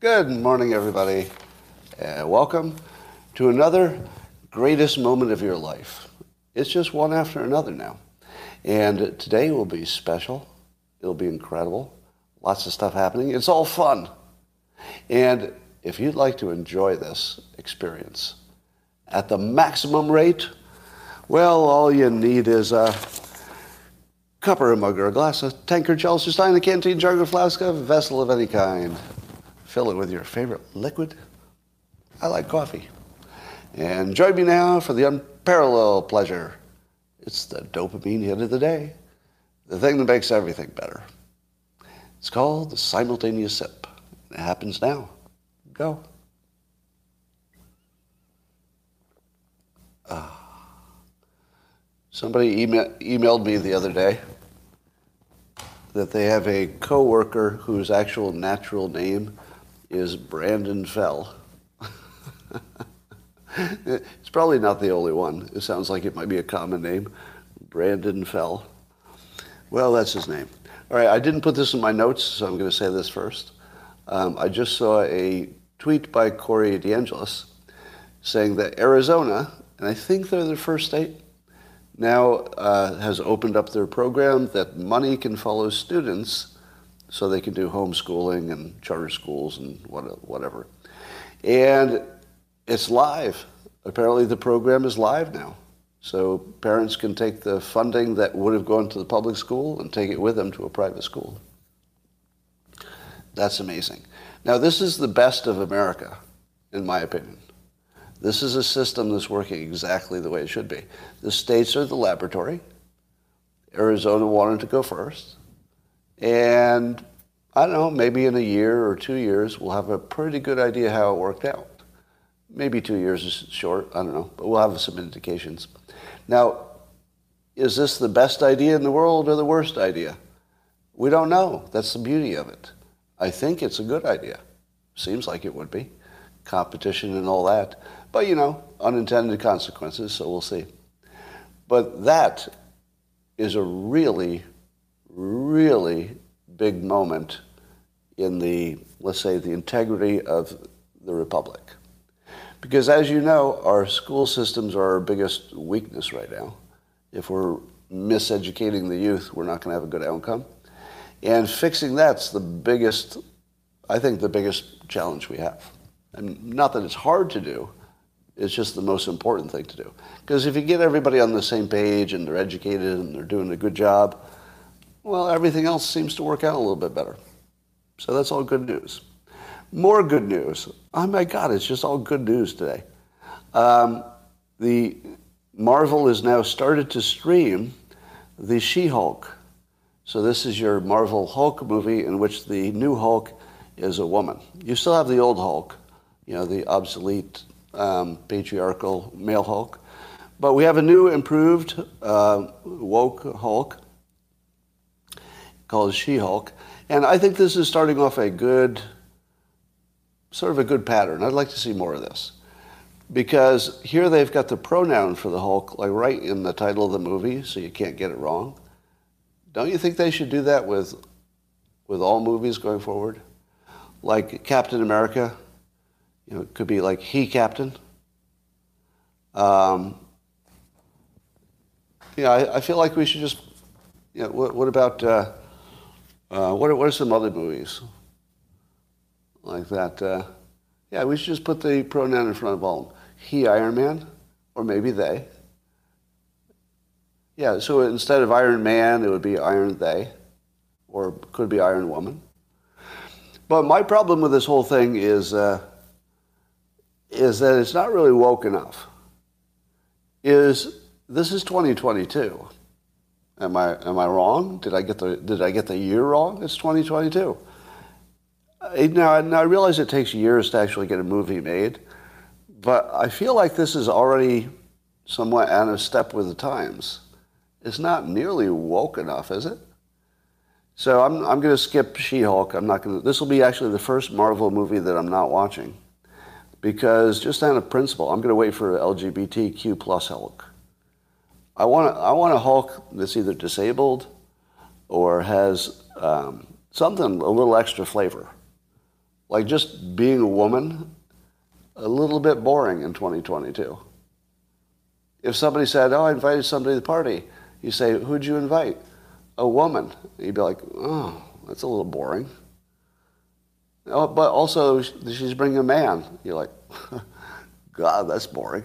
Good morning, everybody. Uh, welcome to another greatest moment of your life. It's just one after another now. And today will be special. It'll be incredible. Lots of stuff happening. It's all fun. And if you'd like to enjoy this experience at the maximum rate, well, all you need is a cup or a mug or a glass, a tankard, chalice, or stein, a canteen, jug, or flask, a vessel of any kind. Fill it with your favorite liquid. I like coffee. And join me now for the unparalleled pleasure. It's the dopamine hit of the day, the thing that makes everything better. It's called the simultaneous sip. It happens now. Go. Ah. Somebody email, emailed me the other day that they have a coworker whose actual natural name is Brandon Fell. it's probably not the only one. It sounds like it might be a common name. Brandon Fell. Well, that's his name. All right, I didn't put this in my notes, so I'm going to say this first. Um, I just saw a tweet by Corey DeAngelis saying that Arizona, and I think they're the first state, now uh, has opened up their program that money can follow students so they can do homeschooling and charter schools and whatever. And it's live. Apparently, the program is live now. So parents can take the funding that would have gone to the public school and take it with them to a private school. That's amazing. Now, this is the best of America, in my opinion. This is a system that's working exactly the way it should be. The states are the laboratory. Arizona wanted to go first. And I don't know, maybe in a year or two years, we'll have a pretty good idea how it worked out. Maybe two years is short, I don't know, but we'll have some indications. Now, is this the best idea in the world or the worst idea? We don't know. That's the beauty of it. I think it's a good idea. Seems like it would be. Competition and all that. But, you know, unintended consequences, so we'll see. But that is a really, really big moment in the, let's say, the integrity of the Republic. Because as you know, our school systems are our biggest weakness right now. If we're miseducating the youth, we're not going to have a good outcome. And fixing that's the biggest, I think, the biggest challenge we have. And not that it's hard to do, it's just the most important thing to do. Because if you get everybody on the same page and they're educated and they're doing a good job, well, everything else seems to work out a little bit better. So that's all good news. More good news. Oh my God, it's just all good news today. Um, the Marvel has now started to stream the She-Hulk. So this is your Marvel Hulk movie in which the new Hulk is a woman. You still have the old Hulk, you know, the obsolete um, patriarchal male Hulk. But we have a new, improved, uh, woke Hulk called She Hulk. And I think this is starting off a good, sort of a good pattern. I'd like to see more of this. Because here they've got the pronoun for the Hulk, like right in the title of the movie, so you can't get it wrong. Don't you think they should do that with, with all movies going forward? Like Captain America, you know, it could be like he captain. Um, yeah, I, I, feel like we should just. You know, what, what about uh, uh, what? Are, what are some other movies like that? Uh, yeah, we should just put the pronoun in front of all of them. He Iron Man, or maybe they. Yeah, so instead of Iron Man, it would be Iron They, or could be Iron Woman. But my problem with this whole thing is uh, is that it's not really woke enough. Is this is 2022? Am I am I wrong? Did I get the did I get the year wrong? It's 2022. Uh, now, now I realize it takes years to actually get a movie made, but I feel like this is already somewhat out of step with the times. It's not nearly woke enough, is it? So I'm I'm going to skip She-Hulk. I'm not going to. This will be actually the first Marvel movie that I'm not watching because just out of principle, I'm going to wait for LGBTQ plus Hulk. I want I want a Hulk that's either disabled or has um, something a little extra flavor. like just being a woman, a little bit boring in 2022. If somebody said, oh, I invited somebody to the party, you say, who'd you invite? A woman. You'd be like, oh, that's a little boring. Oh, but also, she's bringing a man. You're like, God, that's boring.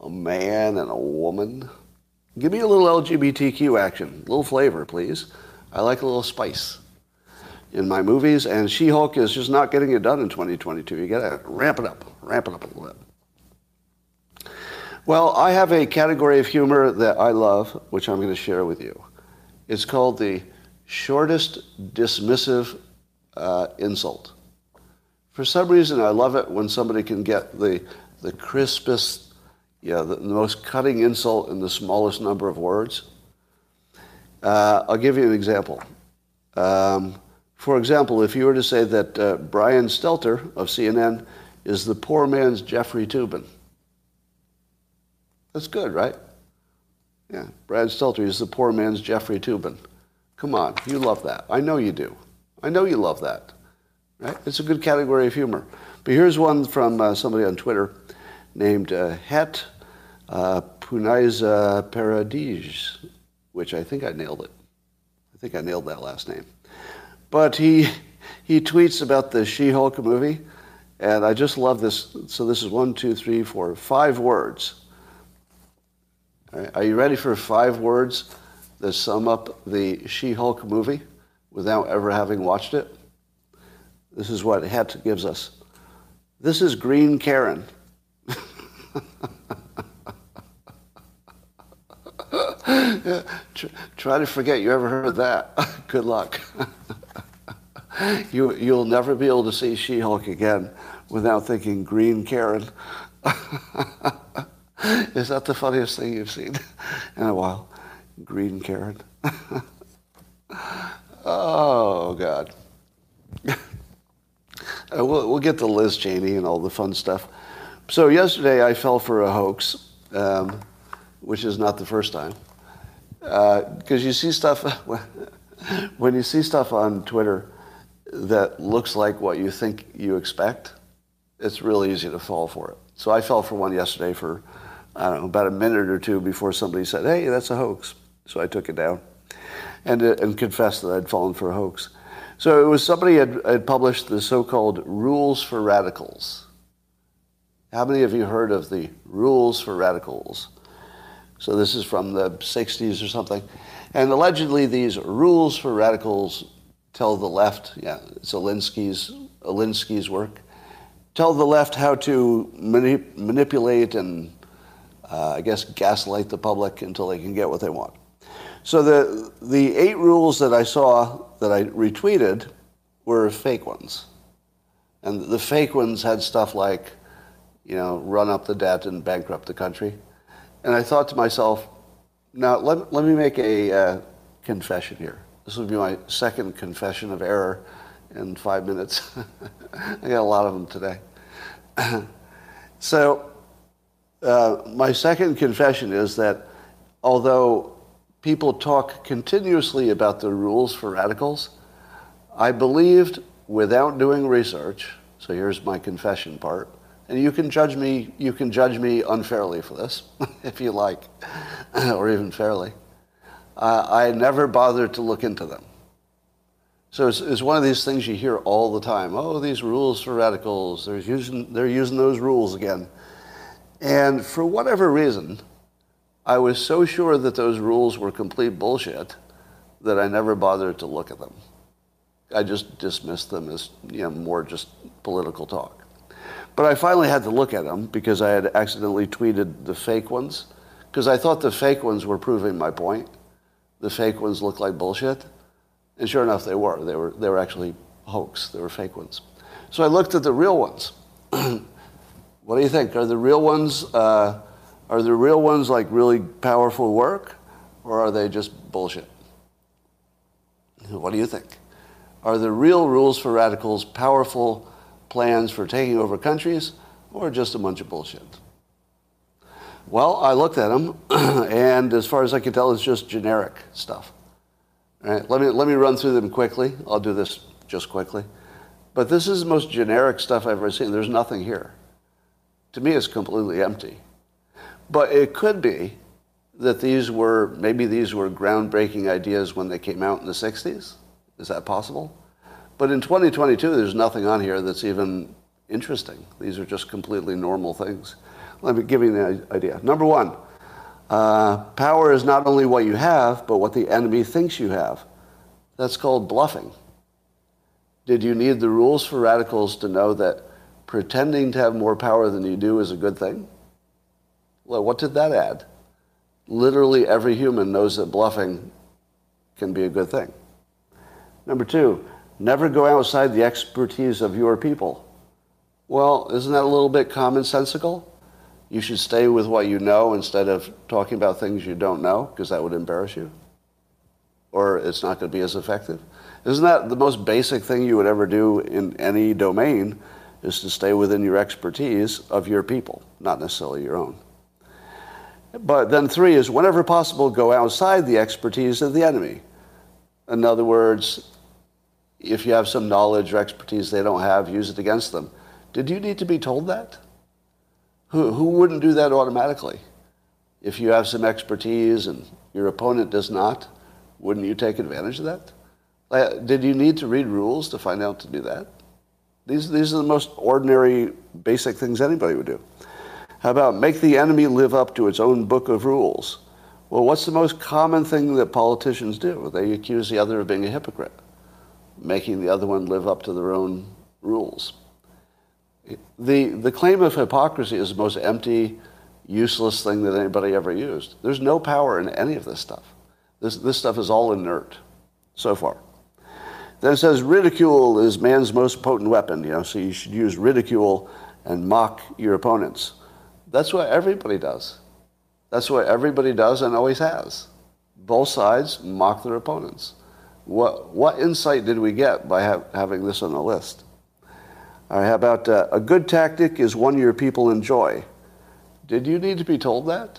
A man and a woman. Give me a little LGBTQ action, a little flavor, please. I like a little spice in my movies, and She-Hulk is just not getting it done in 2022. You got to ramp it up, ramp it up a little bit. Well, I have a category of humor that I love, which I'm to share with you. It's called the shortest dismissive uh, insult. For some reason, I love it when somebody can get the, the crispest, yeah, the, the most cutting insult in the smallest number of words. Uh, I'll give you an example. Um, for example, if you were to say that uh, Brian Stelter of CNN is the poor man's Jeffrey Toobin, that's good, right? Yeah, Brad Stelter is the poor man's Jeffrey Toobin. Come on, you love that. I know you do. I know you love that. Right? It's a good category of humor. But here's one from uh, somebody on Twitter named uh, Het uh, Punaiza Paradis, which I think I nailed it. I think I nailed that last name. But he, he tweets about the She-Hulk movie, and I just love this. So this is one, two, three, four, five words. Right, are you ready for five words that sum up the She-Hulk movie without ever having watched it? This is what Het gives us. This is Green Karen. Try to forget you ever heard that. Good luck. you, you'll never be able to see She-Hulk again without thinking Green Karen. Is that the funniest thing you've seen in a while? Green Karen. oh, God. Uh, we'll, we'll get to Liz Cheney and all the fun stuff. So yesterday I fell for a hoax, um, which is not the first time. Because uh, you see stuff, when you see stuff on Twitter that looks like what you think you expect, it's really easy to fall for it. So I fell for one yesterday for, I don't know, about a minute or two before somebody said, hey, that's a hoax. So I took it down and, uh, and confessed that I'd fallen for a hoax. So it was somebody had, had published the so-called Rules for Radicals. How many of you heard of the Rules for Radicals? So this is from the 60s or something. And allegedly these rules for radicals tell the left, yeah, it's Alinsky's, Alinsky's work, tell the left how to mani- manipulate and, uh, I guess, gaslight the public until they can get what they want. So the, the eight rules that I saw that I retweeted were fake ones. And the fake ones had stuff like, you know, run up the debt and bankrupt the country. And I thought to myself, now let, let me make a uh, confession here. This will be my second confession of error in five minutes. I got a lot of them today. so, uh, my second confession is that although people talk continuously about the rules for radicals. I believed without doing research, so here's my confession part, and you can judge me, you can judge me unfairly for this, if you like, or even fairly. Uh, I never bothered to look into them. So it's, it's, one of these things you hear all the time. Oh, these rules for radicals, they're using, they're using those rules again. And for whatever reason, I was so sure that those rules were complete bullshit that I never bothered to look at them. I just dismissed them as you know, more just political talk. But I finally had to look at them because I had accidentally tweeted the fake ones because I thought the fake ones were proving my point. The fake ones looked like bullshit. And sure enough, they were. They were, they were actually hoax. They were fake ones. So I looked at the real ones. what do you think? Are the real ones uh, are the real ones like really powerful work, or are they just bullshit? What do you think? Are the real rules for radicals powerful plans for taking over countries, or just a bunch of bullshit? Well, I looked at them, and as far as I can tell, it's just generic stuff. All right, let me, let me run through them quickly. I'll do this just quickly. But this is the most generic stuff I've ever seen. There's nothing here. To me, it's completely empty. But it could be that these were, maybe these were groundbreaking ideas when they came out in the 60s. Is that possible? But in 2022, there's nothing on here that's even interesting. These are just completely normal things. Let me give you the idea. Number one, uh, power is not only what you have, but what the enemy thinks you have. That's called bluffing. Did you need the rules for radicals to know that pretending to have more power than you do is a good thing? Well, what did that add? Literally every human knows that bluffing can be a good thing. Number two, never go outside the expertise of your people. Well, isn't that a little bit commonsensical? You should stay with what you know instead of talking about things you don't know, because that would embarrass you. Or it's not going to be as effective. Isn't that the most basic thing you would ever do in any domain is to stay within your expertise of your people, not necessarily your own. But then three is whenever possible, go outside the expertise of the enemy. In other words, if you have some knowledge or expertise they don't have, use it against them. Did you need to be told that? Who, who wouldn't do that automatically? If you have some expertise and your opponent does not, wouldn't you take advantage of that? Uh, did you need to read rules to find out to do that? These, these are the most ordinary, basic things anybody would do. How about make the enemy live up to its own book of rules? Well, what's the most common thing that politicians do? They accuse the other of being a hypocrite, making the other one live up to their own rules. The, the claim of hypocrisy is the most empty, useless thing that anybody ever used. There's no power in any of this stuff. This, this stuff is all inert so far. Then it says ridicule is man's most potent weapon, you know, so you should use ridicule and mock your opponents. That's what everybody does. That's what everybody does and always has. Both sides mock their opponents. What, what insight did we get by ha- having this on the list? All right, how about uh, a good tactic is one your people enjoy? Did you need to be told that?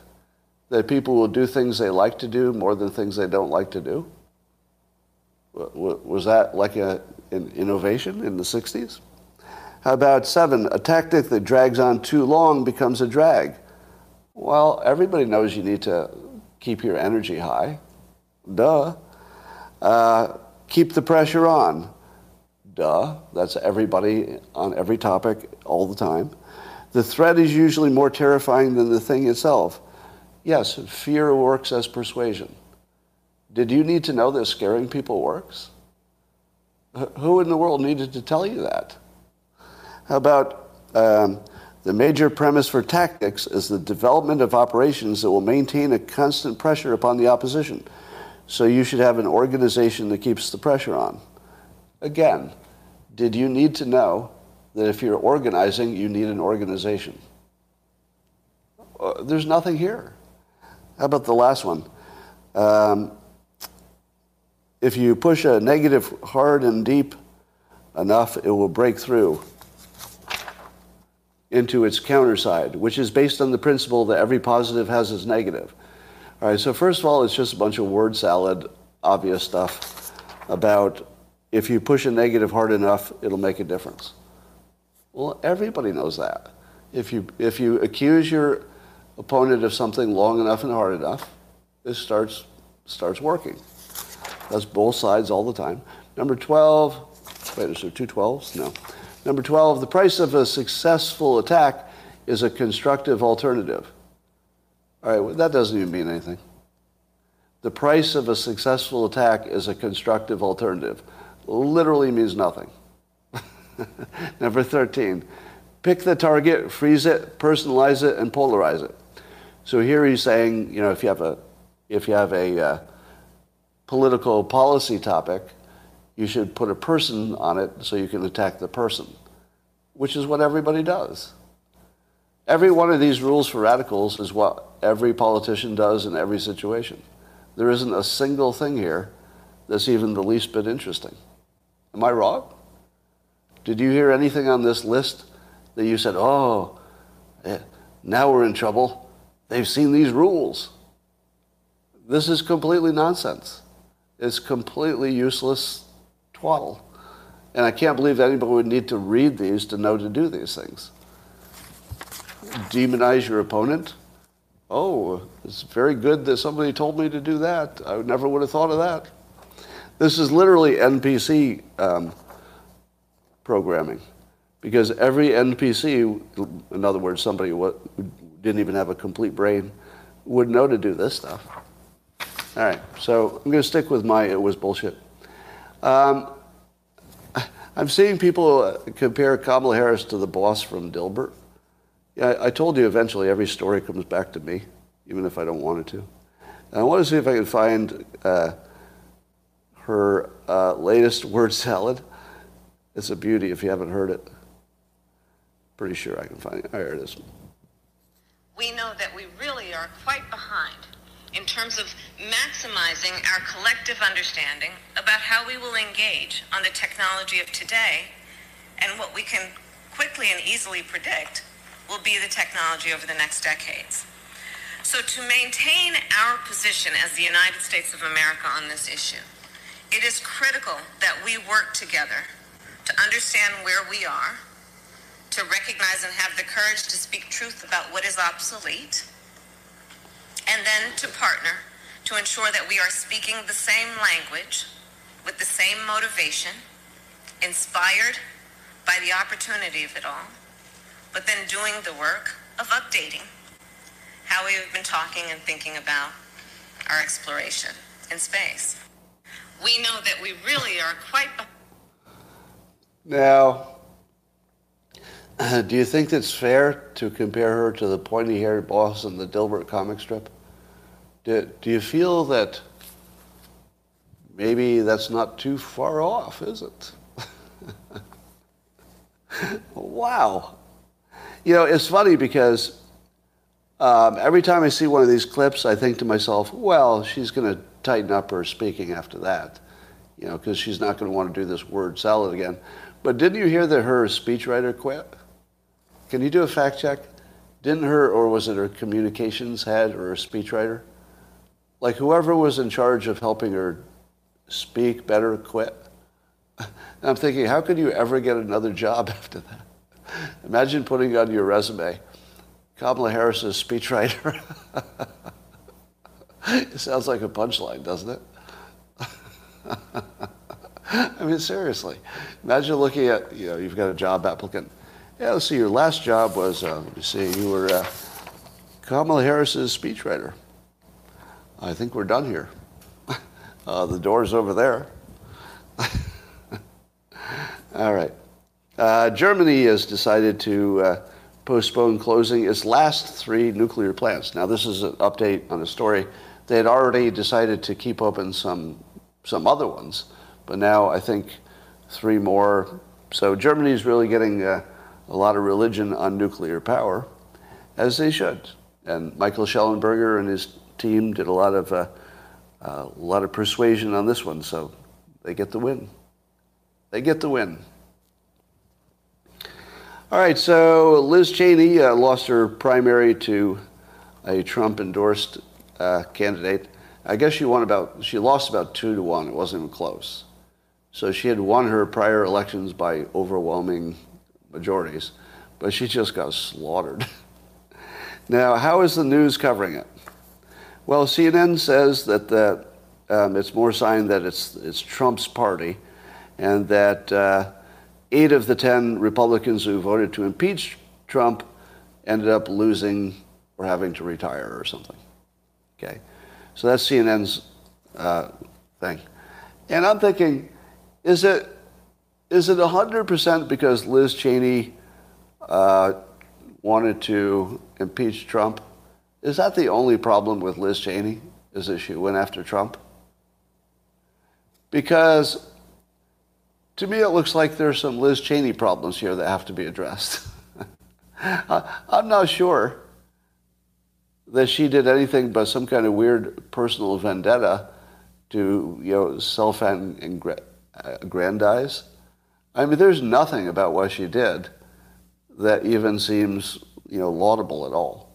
That people will do things they like to do more than things they don't like to do? Was that like a, an innovation in the 60s? How about seven? A tactic that drags on too long becomes a drag. Well, everybody knows you need to keep your energy high. Duh. Uh, keep the pressure on. Duh. That's everybody on every topic all the time. The threat is usually more terrifying than the thing itself. Yes, fear works as persuasion. Did you need to know that scaring people works? Who in the world needed to tell you that? How about um, the major premise for tactics is the development of operations that will maintain a constant pressure upon the opposition. So you should have an organization that keeps the pressure on. Again, did you need to know that if you're organizing, you need an organization? Uh, there's nothing here. How about the last one? Um, if you push a negative hard and deep enough, it will break through into its counter side, which is based on the principle that every positive has its negative. All right, so first of all, it's just a bunch of word salad, obvious stuff about if you push a negative hard enough, it'll make a difference. Well, everybody knows that. If you, if you accuse your opponent of something long enough and hard enough, it starts, starts working. That's both sides all the time. Number 12, wait, is there two 12s? No. Number 12, the price of a successful attack is a constructive alternative. All right, well, that doesn't even mean anything. The price of a successful attack is a constructive alternative. Literally means nothing. Number 13, pick the target, freeze it, personalize it, and polarize it. So here he's saying, you know, if you have a, if you have a, uh, political policy topic, you should put a person on it so you can attack the person, which is what everybody does. Every one of these rules for radicals is what every politician does in every situation. There isn't a single thing here that's even the least bit interesting. Am I wrong? Did you hear anything on this list that you said, oh, eh, now we're in trouble? They've seen these rules. This is completely nonsense It's completely useless twaddle. And I can't believe anybody would need to read these to know to do these things. Demonize your opponent. Oh, it's very good that somebody told me to do that. I never would have thought of that. This is literally NPC um, programming. Because every NPC, in other words, somebody who didn't even have a complete brain, would know to do this stuff. All right, so I'm going to stick with my it was bullshit. Um, I'm seeing people uh, compare Kamala Harris to the boss from Dilbert. Yeah, I told you eventually every story comes back to me, even if I don't want it to. And I want to see if I can find uh, her uh, latest word salad. It's a beauty if you haven't heard it. Pretty sure I can find it. Oh, here it is. We know that we really are quite behind in terms of maximizing our collective understanding about how we will engage on the technology of today and what we can quickly and easily predict will be the technology over the next decades. So, to maintain our position as the United States of America on this issue, it is critical that we work together to understand where we are, to recognize and have the courage to speak truth about what is obsolete and then to partner to ensure that we are speaking the same language with the same motivation, inspired by the opportunity of it all, but then doing the work of updating how we have been talking and thinking about our exploration in space. We know that we really are quite. Now, do you think it's fair to compare her to the pointy-haired boss in the Dilbert comic strip? Do, do you feel that maybe that's not too far off, is it? wow. You know, it's funny because um, every time I see one of these clips, I think to myself, well, she's going to tighten up her speaking after that, you know, because she's not going to want to do this word salad again. But didn't you hear that her speechwriter quit? Can you do a fact check? Didn't her, or was it her communications head or her speechwriter? like whoever was in charge of helping her speak better quit. And I'm thinking, how could you ever get another job after that? Imagine putting on your resume, Kamala Harris's speechwriter. it sounds like a punchline, doesn't it? I mean, seriously. Imagine looking at, you know, you've got a job applicant. Yeah, let's see, your last job was, uh, let me see, you were uh, Kamala Harris's speechwriter. I think we're done here. Uh, the door's over there. All right. Uh, Germany has decided to uh, postpone closing its last three nuclear plants. Now, this is an update on a story. They had already decided to keep open some some other ones, but now I think three more. So Germany is really getting uh, a lot of religion on nuclear power, as they should. And Michael Shellenberger and his team did a lot of uh, uh, a lot of persuasion on this one, so they get the win. They get the win. All right, so Liz Cheney uh, lost her primary to a Trump-endorsed uh, candidate. I guess she won about she lost about two to one. It wasn't even close. So she had won her prior elections by overwhelming majorities, but she just got slaughtered. now, how is the news covering it? Well, CNN says that the, um, it's more sign that it's, it's Trump's party and that uh, eight of the 10 Republicans who voted to impeach Trump ended up losing or having to retire or something. Okay. So that's CNN's uh, thing. And I'm thinking, is it, is it 100% because Liz Cheney uh, wanted to impeach Trump? Is that the only problem with Liz Cheney? Is that she went after Trump? Because to me, it looks like there's some Liz Cheney problems here that have to be addressed. I'm not sure that she did anything but some kind of weird personal vendetta to, you know, self-aggrandize. Uh, I mean, there's nothing about what she did that even seems, you know, laudable at all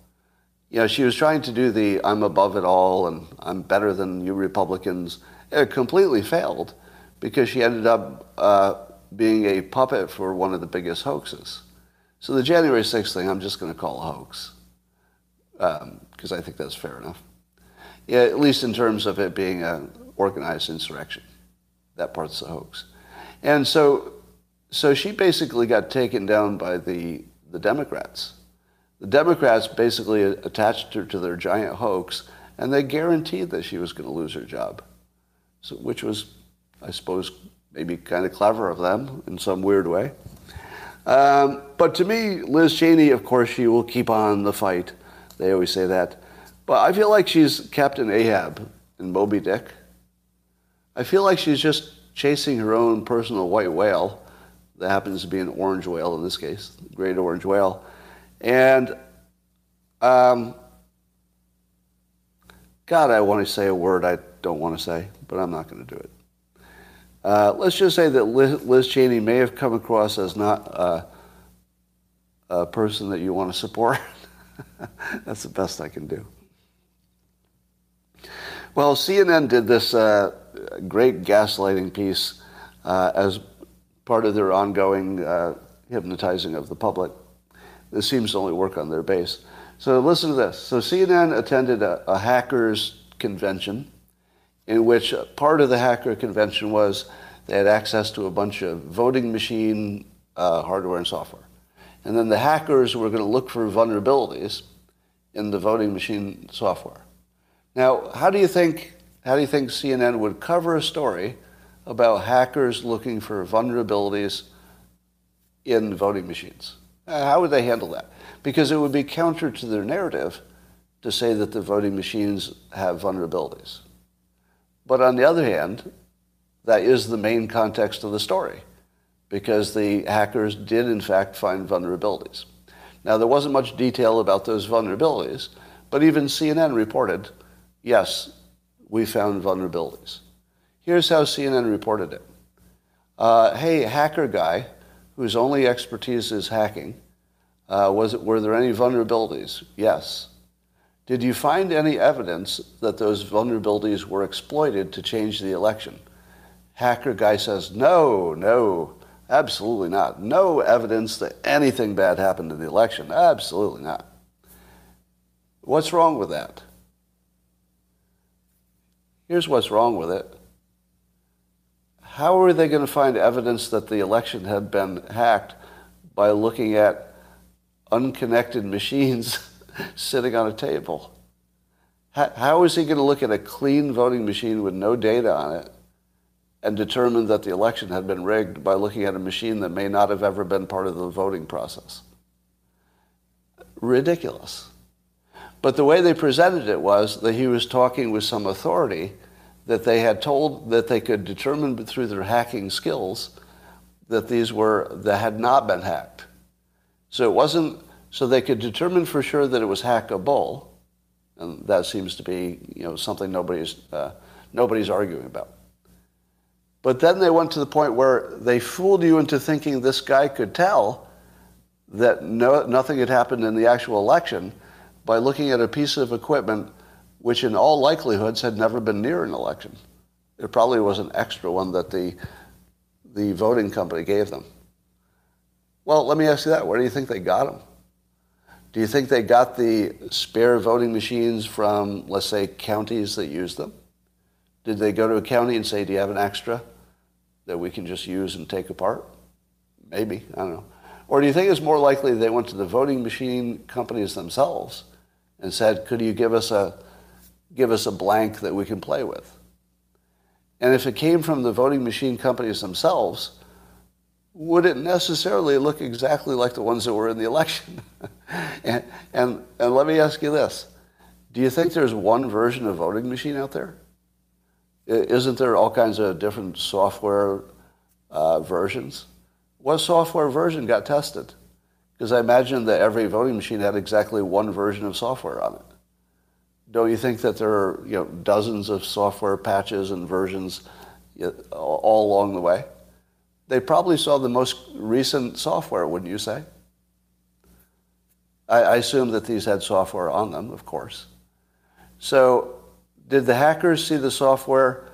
you know, she was trying to do the I'm above it all and I'm better than you Republicans. It completely failed because she ended up uh, being a puppet for one of the biggest hoaxes. So the January 6th thing, I'm just going to call a hoax because um, I think that's fair enough. Yeah, at least in terms of it being an organized insurrection. That part's a hoax. And so, so she basically got taken down by the, the Democrats. The Democrats basically attached her to their giant hoax, and they guaranteed that she was going to lose her job, so, which was, I suppose, maybe kind of clever of them in some weird way. Um, but to me, Liz Cheney, of course, she will keep on the fight. They always say that. But I feel like she's Captain Ahab in Moby Dick. I feel like she's just chasing her own personal white whale that happens to be an orange whale in this case, great orange whale. And um, God, I want to say a word I don't want to say, but I'm not going to do it. Uh, let's just say that Liz, Cheney may have come across as not uh, a person that you want to support. That's the best I can do. Well, CNN did this uh, great gaslighting piece uh, as part of their ongoing uh, hypnotizing of the public. This seems to only work on their base. So listen to this. So CNN attended a, a hackers convention in which part of the hacker convention was they had access to a bunch of voting machine uh, hardware and software. And then the hackers were going to look for vulnerabilities in the voting machine software. Now, how do you think, how do you think CNN would cover a story about hackers looking for vulnerabilities in voting machines? Uh, how would they handle that? Because it would be counter to their narrative to say that the voting machines have vulnerabilities. But on the other hand, that is the main context of the story, because the hackers did in fact find vulnerabilities. Now, there wasn't much detail about those vulnerabilities, but even CNN reported, yes, we found vulnerabilities. Here's how CNN reported it. Uh, hey, hacker guy, whose only expertise is hacking, uh, was it, were there any vulnerabilities? Yes. Did you find any evidence that those vulnerabilities were exploited to change the election? Hacker guy says, no, no, absolutely not. No evidence that anything bad happened in the election. Absolutely not. What's wrong with that? Here's what's wrong with it. How are they going to find evidence that the election had been hacked by looking at unconnected machines sitting on a table. How, how is he going to look at a clean voting machine with no data on it and determine that the election had been rigged by looking at a machine that may not have ever been part of the voting process? Ridiculous. But the way they presented it was that he was talking with some authority that they had told that they could determine through their hacking skills that these were that had not been hacked. So it wasn't so they could determine for sure that it was hackable, and that seems to be you know something nobody's uh, nobody's arguing about. But then they went to the point where they fooled you into thinking this guy could tell that no, nothing had happened in the actual election by looking at a piece of equipment which in all likelihoods had never been near an election. It probably was an extra one that the, the voting company gave them. Well, let me ask you that. Where do you think they got them? Do you think they got the spare voting machines from, let's say, counties that use them? Did they go to a county and say, do you have an extra that we can just use and take apart? Maybe, I don't know. Or do you think it's more likely they went to the voting machine companies themselves and said, could you give us a, give us a blank that we can play with? And if it came from the voting machine companies themselves, would it necessarily look exactly like the ones that were in the election? and, and, and let me ask you this. Do you think there's one version of voting machine out there? Isn't there all kinds of different software uh, versions? What software version got tested? Because I imagine that every voting machine had exactly one version of software on it. Don't you think that there are you know, dozens of software patches and versions all along the way? They probably saw the most recent software, wouldn't you say? I, I assume that these had software on them, of course. So, did the hackers see the software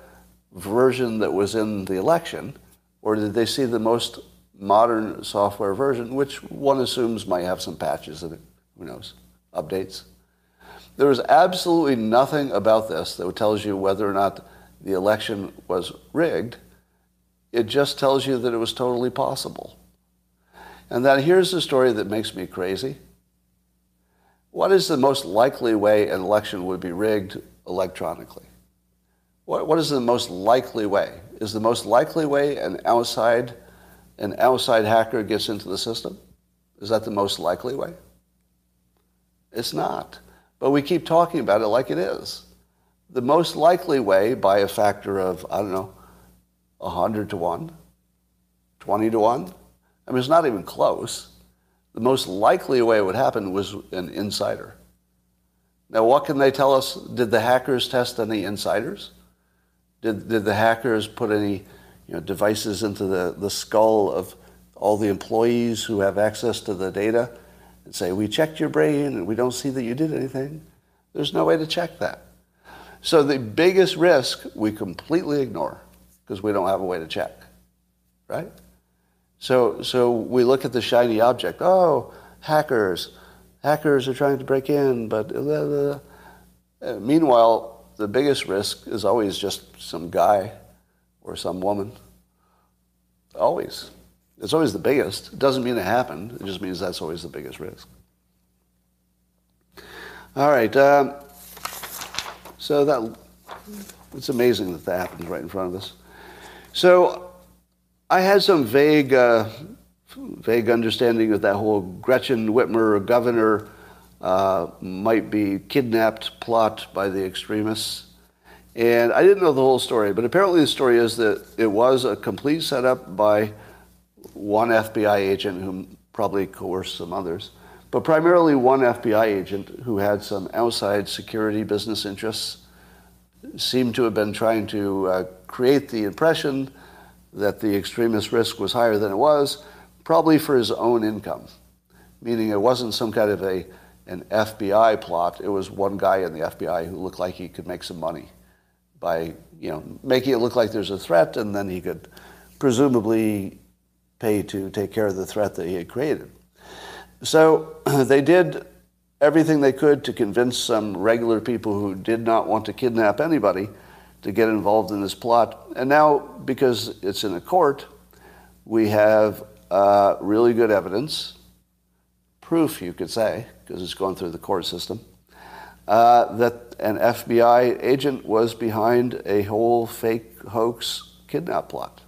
version that was in the election, Or did they see the most modern software version, which one assumes might have some patches in it? Who knows? Updates. There is absolutely nothing about this that tells you whether or not the election was rigged. It just tells you that it was totally possible. And then here's the story that makes me crazy. What is the most likely way an election would be rigged electronically? What, what is the most likely way? Is the most likely way an outside, an outside hacker gets into the system? Is that the most likely way? It's not. But we keep talking about it like it is. The most likely way, by a factor of, I don't know, 100 to 1, 20 to 1, I mean, it's not even close. The most likely way it would happen was an insider. Now, what can they tell us? Did the hackers test any insiders? Did, did the hackers put any you know, devices into the, the skull of all the employees who have access to the data and say, we checked your brain and we don't see that you did anything? There's no way to check that. So the biggest risk we completely ignore because we don't have a way to check, right? So, so we look at the shiny object. Oh, hackers. Hackers are trying to break in, but blah, blah. Uh, meanwhile, the biggest risk is always just some guy or some woman. Always. It's always the biggest. It doesn't mean it happened. It just means that's always the biggest risk. All right. Um, so that it's amazing that that happens right in front of us. So I had some vague, uh, vague understanding of that whole Gretchen Whitmer governor uh, might be kidnapped plot by the extremists. And I didn't know the whole story, but apparently the story is that it was a complete setup by one FBI agent who probably coerced some others, but primarily one FBI agent who had some outside security business interests, seemed to have been trying to uh, create the impression that the extremist risk was higher than it was, probably for his own income, meaning it wasn't some kind of a, an FBI plot. It was one guy in the FBI who looked like he could make some money by you know making it look like there's a threat, and then he could presumably pay to take care of the threat that he had created. So they did everything they could to convince some regular people who did not want to kidnap anybody to get involved in this plot. And now, because it's in a court, we have uh, really good evidence, proof, you could say, because it's gone through the court system, uh, that an FBI agent was behind a whole fake hoax kidnap plot.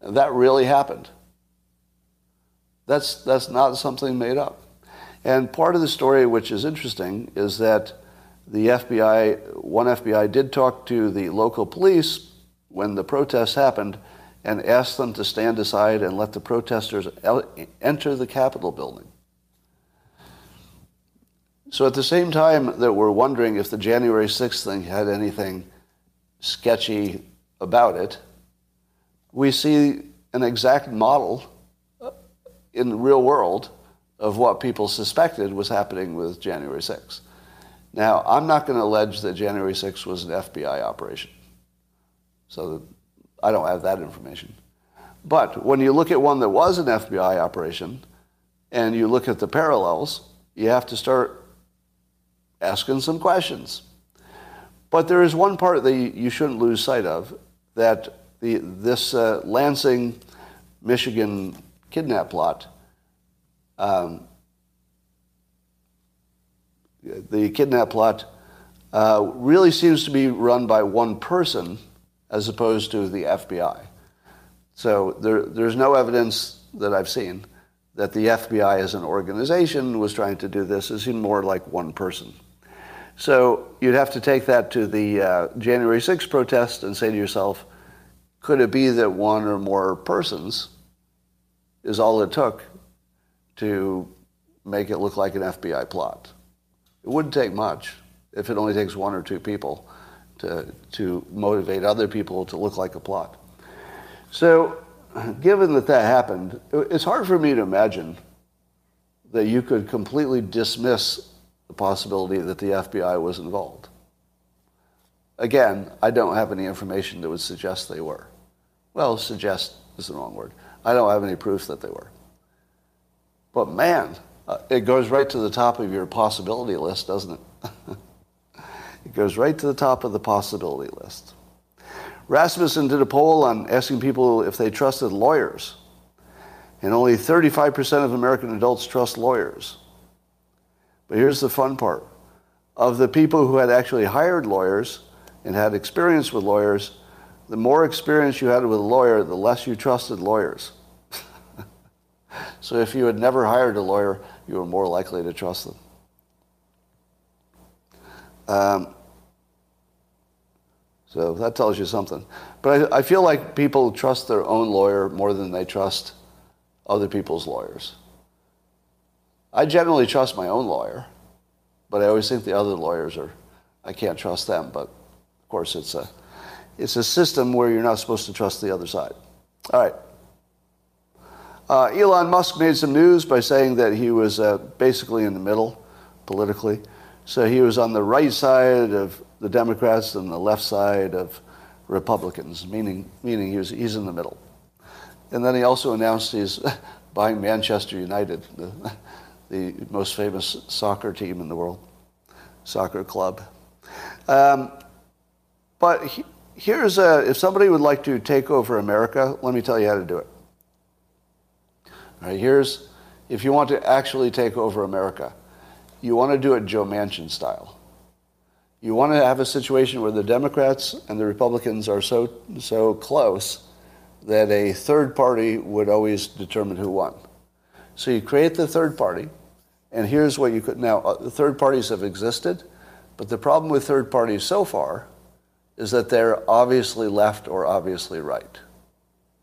And that really happened. That's, that's not something made up. And part of the story, which is interesting, is that the FBI, one FBI did talk to the local police when the protests happened and asked them to stand aside and let the protesters enter the Capitol building. So at the same time that we're wondering if the January 6th thing had anything sketchy about it, we see an exact model in the real world of what people suspected was happening with January 6th. Now, I'm not going to allege that January 6th was an FBI operation. So I don't have that information. But when you look at one that was an FBI operation and you look at the parallels, you have to start asking some questions. But there is one part that you shouldn't lose sight of that the, this uh, Lansing, Michigan kidnap plot um, the kidnap plot uh, really seems to be run by one person as opposed to the FBI. So there, there's no evidence that I've seen that the FBI as an organization was trying to do this. It seemed more like one person. So you'd have to take that to the uh, January 6th protest and say to yourself, could it be that one or more persons is all it took to make it look like an FBI plot? It wouldn't take much if it only takes one or two people to, to motivate other people to look like a plot. So, given that that happened, it's hard for me to imagine that you could completely dismiss the possibility that the FBI was involved. Again, I don't have any information that would suggest they were. Well, suggest is the wrong word. I don't have any proof that they were. But man, uh, it goes right to the top of your possibility list, doesn't it? it goes right to the top of the possibility list. Rasmussen did a poll on asking people if they trusted lawyers, and only 35% of American adults trust lawyers. But here's the fun part. Of the people who had actually hired lawyers and had experience with lawyers, the more experience you had with a lawyer, the less you trusted lawyers. So if you had never hired a lawyer, you were more likely to trust them. Um, so that tells you something. But I, I, feel like people trust their own lawyer more than they trust other people's lawyers. I generally trust my own lawyer, but I always think the other lawyers are, I can't trust them. But of course, it's a, it's a system where you're not supposed to trust the other side. All right. Uh, Elon Musk made some news by saying that he was uh, basically in the middle politically. So he was on the right side of the Democrats and the left side of Republicans, meaning, meaning he was, he's in the middle. And then he also announced he's buying Manchester United, the, the most famous soccer team in the world, soccer club. Um, but he, here's a, if somebody would like to take over America, let me tell you how to do it. Here's, if you want to actually take over America, you want to do it Joe Manchin style. You want to have a situation where the Democrats and the Republicans are so, so close that a third party would always determine who won. So you create the third party, and here's what you could now. Uh, third parties have existed, but the problem with third parties so far is that they're obviously left or obviously right.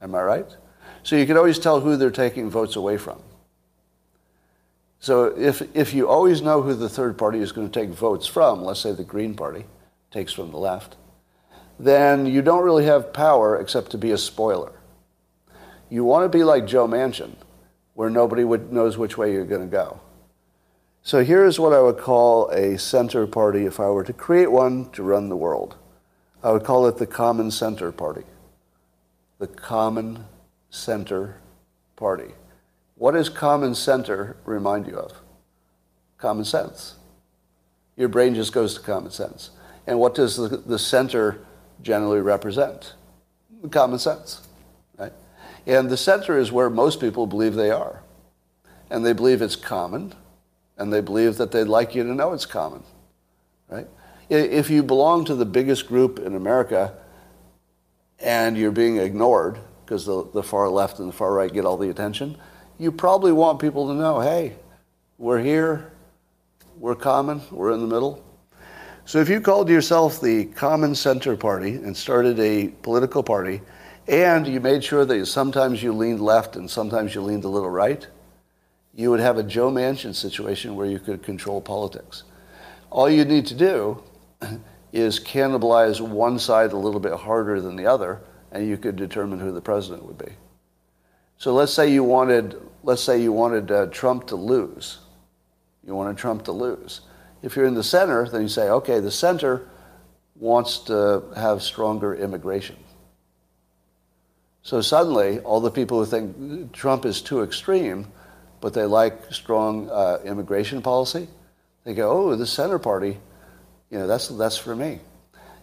Am I right? So you can always tell who they're taking votes away from. So if, if you always know who the third party is going to take votes from, let's say the Green Party takes from the left, then you don't really have power except to be a spoiler. You want to be like Joe Manchin, where nobody would, knows which way you're going to go. So here's what I would call a center party if I were to create one to run the world. I would call it the Common Center Party. The Common Center Party. What does common center remind you of? Common sense. Your brain just goes to common sense. And what does the, the center generally represent? Common sense. Right? And the center is where most people believe they are. And they believe it's common, and they believe that they'd like you to know it's common. Right? If you belong to the biggest group in America and you're being ignored, because the, the far left and the far right get all the attention, you probably want people to know, hey, we're here, we're common, we're in the middle. So if you called yourself the Common Center Party and started a political party, and you made sure that sometimes you leaned left and sometimes you leaned a little right, you would have a Joe Manchin situation where you could control politics. All you need to do is cannibalize one side a little bit harder than the other and you could determine who the president would be. So let's say you wanted, let's say you wanted uh, Trump to lose. You wanted Trump to lose. If you're in the center, then you say, okay, the center wants to have stronger immigration. So suddenly, all the people who think Trump is too extreme, but they like strong uh, immigration policy, they go, oh, the center party, you know, that's, that's for me.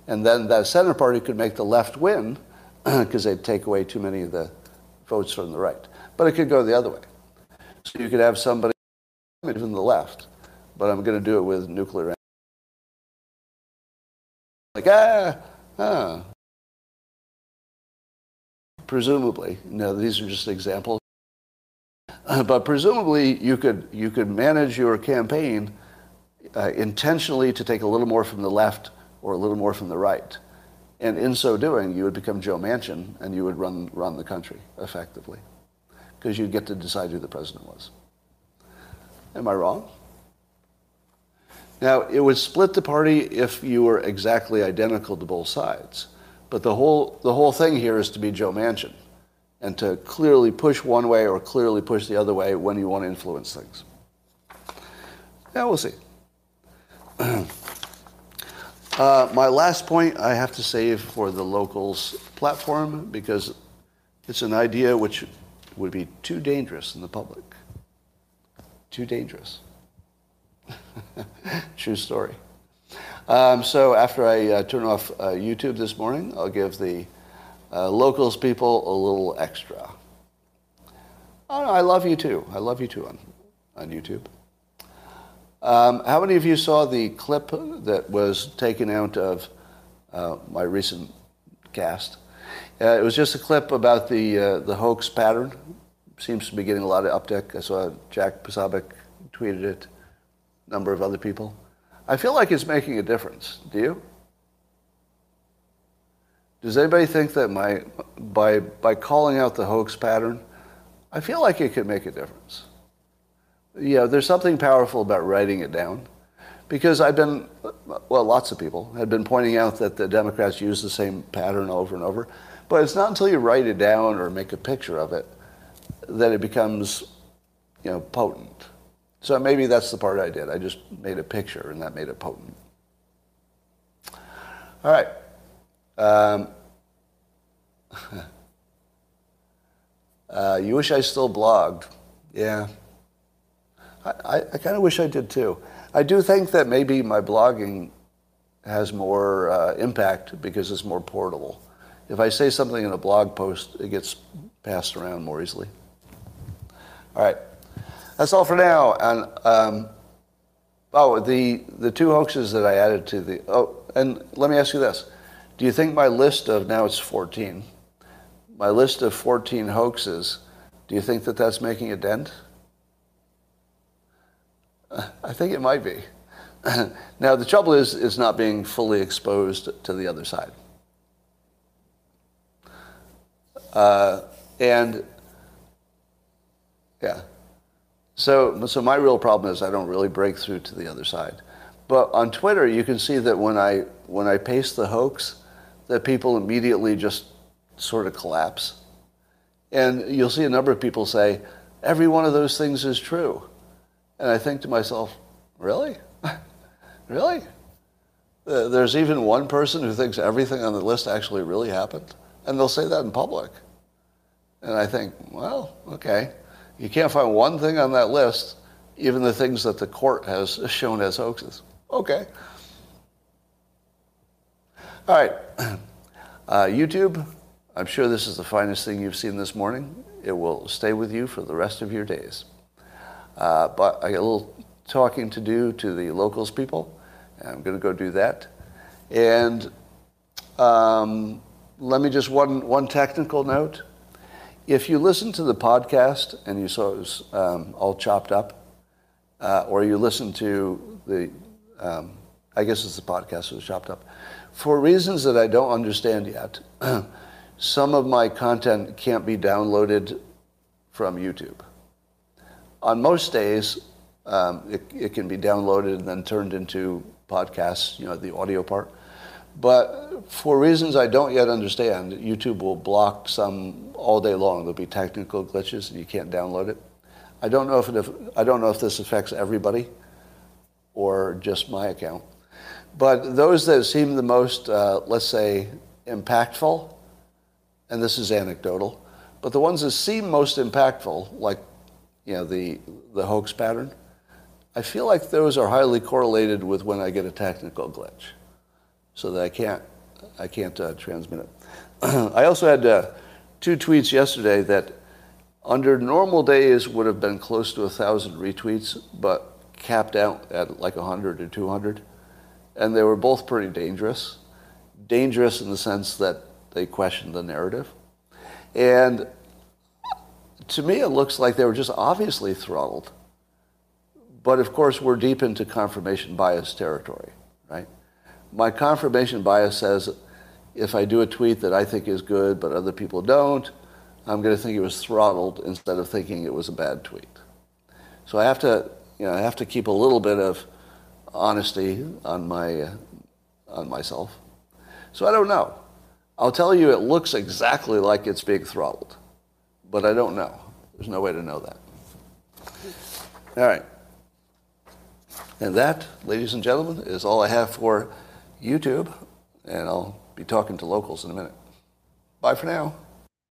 And then that center party could make the left win, because they'd take away too many of the votes from the right. But it could go the other way. So you could have somebody from the left, but I'm going to do it with nuclear energy. Like, ah, ah. Presumably, know, these are just examples. but presumably, you could, you could manage your campaign uh, intentionally to take a little more from the left or a little more from the right. And in so doing, you would become Joe Manchin and you would run, run the country effectively because you'd get to decide who the president was. Am I wrong? Now, it would split the party if you were exactly identical to both sides. But the whole, the whole thing here is to be Joe Manchin and to clearly push one way or clearly push the other way when you want to influence things. Yeah, we'll see. Uh, my last point I have to save for the locals platform because It's an idea which would be too dangerous in the public. Too dangerous. True story. Um, so after I uh, turn off uh, YouTube this morning, I'll give the uh, locals people a little extra. Oh, I love you too. I love you too on, on YouTube. Um, how many of you saw the clip that was taken out of uh, my recent cast? Uh, it was just a clip about the uh, the hoax pattern. Seems to be getting a lot of uptick. I saw Jack Posobiec tweeted it. A number of other people. I feel like it's making a difference. Do you? Does anybody think that my by by calling out the hoax pattern, I feel like it could make a difference. Yeah, there's something powerful about writing it down. Because I've been, well, lots of people had been pointing out that the Democrats use the same pattern over and over. But it's not until you write it down or make a picture of it that it becomes, you know, potent. So maybe that's the part I did. I just made a picture and that made it potent. All right. Um, uh, you wish I still blogged. Yeah. I, I, kind of wish I did too. I do think that maybe my blogging has more uh, impact because it's more portable. If I say something in a blog post, it gets passed around more easily. All right. That's all for now. And um, oh, the the two hoaxes that I added to the oh, and let me ask you this: Do you think my list of now it's 14? My list of 14 hoaxes. Do you think that that's making a dent? I think it might be. now the trouble is, it's not being fully exposed to the other side. Uh, and yeah. So, so my real problem is I don't really break through to the other side. But on Twitter, you can see that when I when I paste the hoax, that people immediately just sort of collapse. And you'll see a number of people say, every one of those things is true. And I think to myself, really? really? There's even one person who thinks everything on the list actually really happened. And they'll say that in public. And I think, well, okay. You can't find one thing on that list, even the things that the court has shown as hoaxes. Okay. All right. Uh, YouTube, I'm sure this is the finest thing you've seen this morning. It will stay with you for the rest of your days. Uh, but I got a little talking to do to the locals people. I'm going to go do that. And um, let me just one one technical note. If you listen to the podcast and you saw it was um, all chopped up, uh, or you listen to the, um, I guess it's the podcast that was chopped up, for reasons that I don't understand yet, some of my content can't be downloaded from YouTube. On most days, um, it, it can be downloaded and then turned into podcasts, you know, the audio part. But for reasons I don't yet understand, YouTube will block some all day long. There'll be technical glitches and you can't download it. I don't know if, it, I don't know if this affects everybody or just my account. But those that seem the most, uh, let's say, impactful, and this is anecdotal, but the ones that seem most impactful, like you know the the hoax pattern, I feel like those are highly correlated with when I get a technical glitch so that I can't, I can't uh, transmit it. I also had uh, two tweets yesterday that under normal days would have been close to a thousand retweets, but capped out at like 100 or 200. And they were both pretty dangerous. Dangerous in the sense that they questioned the narrative. And to me, it looks like they were just obviously throttled. But of course, we're deep into confirmation bias territory, right? my confirmation bias says if I do a tweet that I think is good but other people don't, I'm going to think it was throttled instead of thinking it was a bad tweet. So I have to, you know, I have to keep a little bit of honesty on my, on myself. So I don't know. I'll tell you, it looks exactly like it's being throttled, but I don't know. There's no way to know that. All right. And that, ladies and gentlemen, is all I have for YouTube, and I'll be talking to locals in a minute. Bye for now.